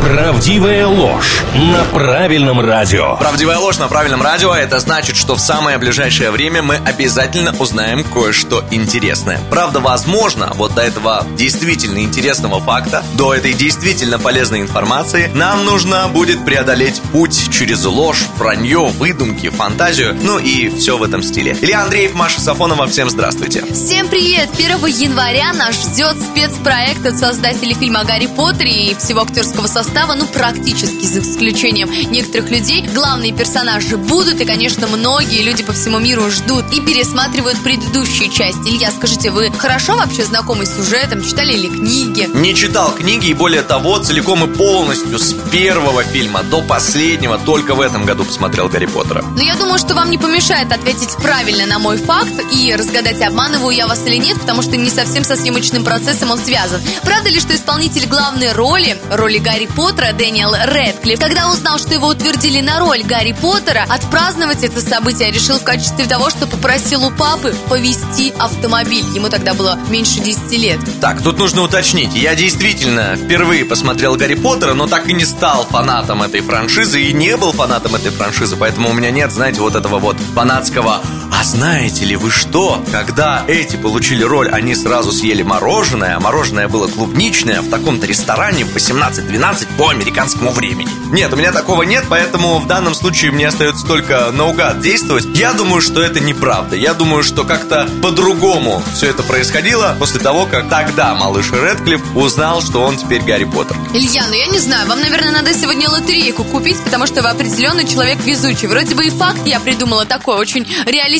Правдивая ложь на правильном радио. Правдивая ложь на правильном радио это значит, что в самое ближайшее время мы обязательно узнаем кое-что интересное. Правда, возможно, вот до этого действительно интересного факта, до этой действительно полезной информации, нам нужно будет преодолеть путь через ложь, вранье, выдумки, фантазию, ну и все в этом стиле. Илья Андреев, Маша Сафонова, всем здравствуйте. Всем привет! 1 января нас ждет спецпроект от создателей фильма «Гарри Поттер» и всего актерского состава состава, ну, практически за исключением некоторых людей. Главные персонажи будут, и, конечно, многие люди по всему миру ждут и пересматривают предыдущие части. Илья, скажите, вы хорошо вообще знакомы с сюжетом? Читали ли книги? Не читал книги, и более того, целиком и полностью с первого фильма до последнего только в этом году посмотрел Гарри Поттера. Но я думаю, что вам не помешает ответить правильно на мой факт и разгадать, обманываю я вас или нет, потому что не совсем со съемочным процессом он связан. Правда ли, что исполнитель главной роли, роли Гарри Поттера Дэниел Рэдклифф, когда узнал, что его утвердили на роль Гарри Поттера, отпраздновать это событие решил в качестве того, что попросил у папы повести автомобиль. Ему тогда было меньше 10 лет. Так, тут нужно уточнить. Я действительно впервые посмотрел Гарри Поттера, но так и не стал фанатом этой франшизы и не был фанатом этой франшизы, поэтому у меня нет, знаете, вот этого вот фанатского «А знаете ли вы что?» Когда эти получили роль, они сразу съели мороженое, мороженое было клубничное в таком-то ресторане в 18-12 по американскому времени. Нет, у меня такого нет, поэтому в данном случае мне остается только наугад действовать. Я думаю, что это неправда. Я думаю, что как-то по-другому все это происходило после того, как тогда малыш Редклифф узнал, что он теперь Гарри Поттер. Илья, ну я не знаю, вам, наверное, надо сегодня лотерейку купить, потому что вы определенный человек везучий. Вроде бы и факт я придумала такой, очень реалистичный,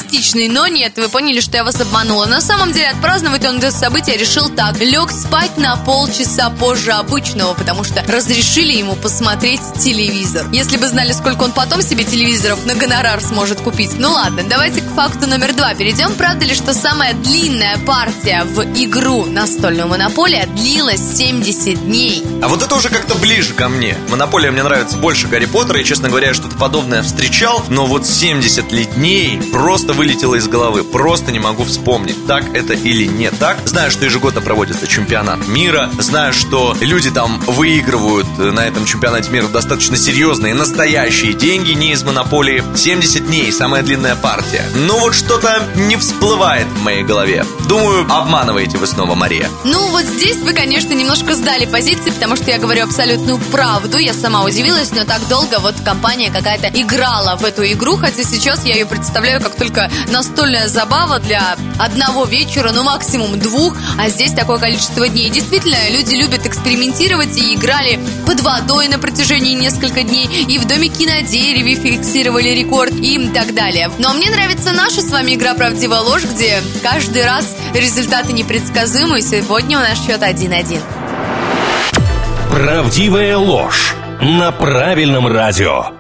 но нет, вы поняли, что я вас обманула. На самом деле отпраздновать он это событие решил так. Лег спать на полчаса позже обычного, потому что разрешил разрешили ему посмотреть телевизор. Если бы знали, сколько он потом себе телевизоров на гонорар сможет купить. Ну ладно, давайте к факту номер два перейдем. Правда ли, что самая длинная партия в игру настольную монополия длилась 70 дней? А вот это уже как-то ближе ко мне. Монополия мне нравится больше Гарри Поттера, и, честно говоря, что-то подобное встречал, но вот 70 ли дней просто вылетело из головы. Просто не могу вспомнить, так это или не так. Знаю, что ежегодно проводится чемпионат мира, знаю, что люди там выигрывают зарабатывают на этом чемпионате мира достаточно серьезные, настоящие деньги, не из монополии. 70 дней, самая длинная партия. Ну вот что-то не всплывает в моей голове. Думаю, обманываете вы снова, Мария. Ну вот здесь вы, конечно, немножко сдали позиции, потому что я говорю абсолютную правду. Я сама удивилась, но так долго вот компания какая-то играла в эту игру, хотя сейчас я ее представляю как только настольная забава для одного вечера, ну максимум двух, а здесь такое количество дней. Действительно, люди любят экспериментировать и играли под водой на протяжении нескольких дней, и в домике на дереве фиксировали рекорд и так далее. Но мне нравится наша с вами игра «Правдивая ложь», где каждый раз результаты непредсказуемы, и сегодня у нас счет 1-1. «Правдивая ложь» на правильном радио.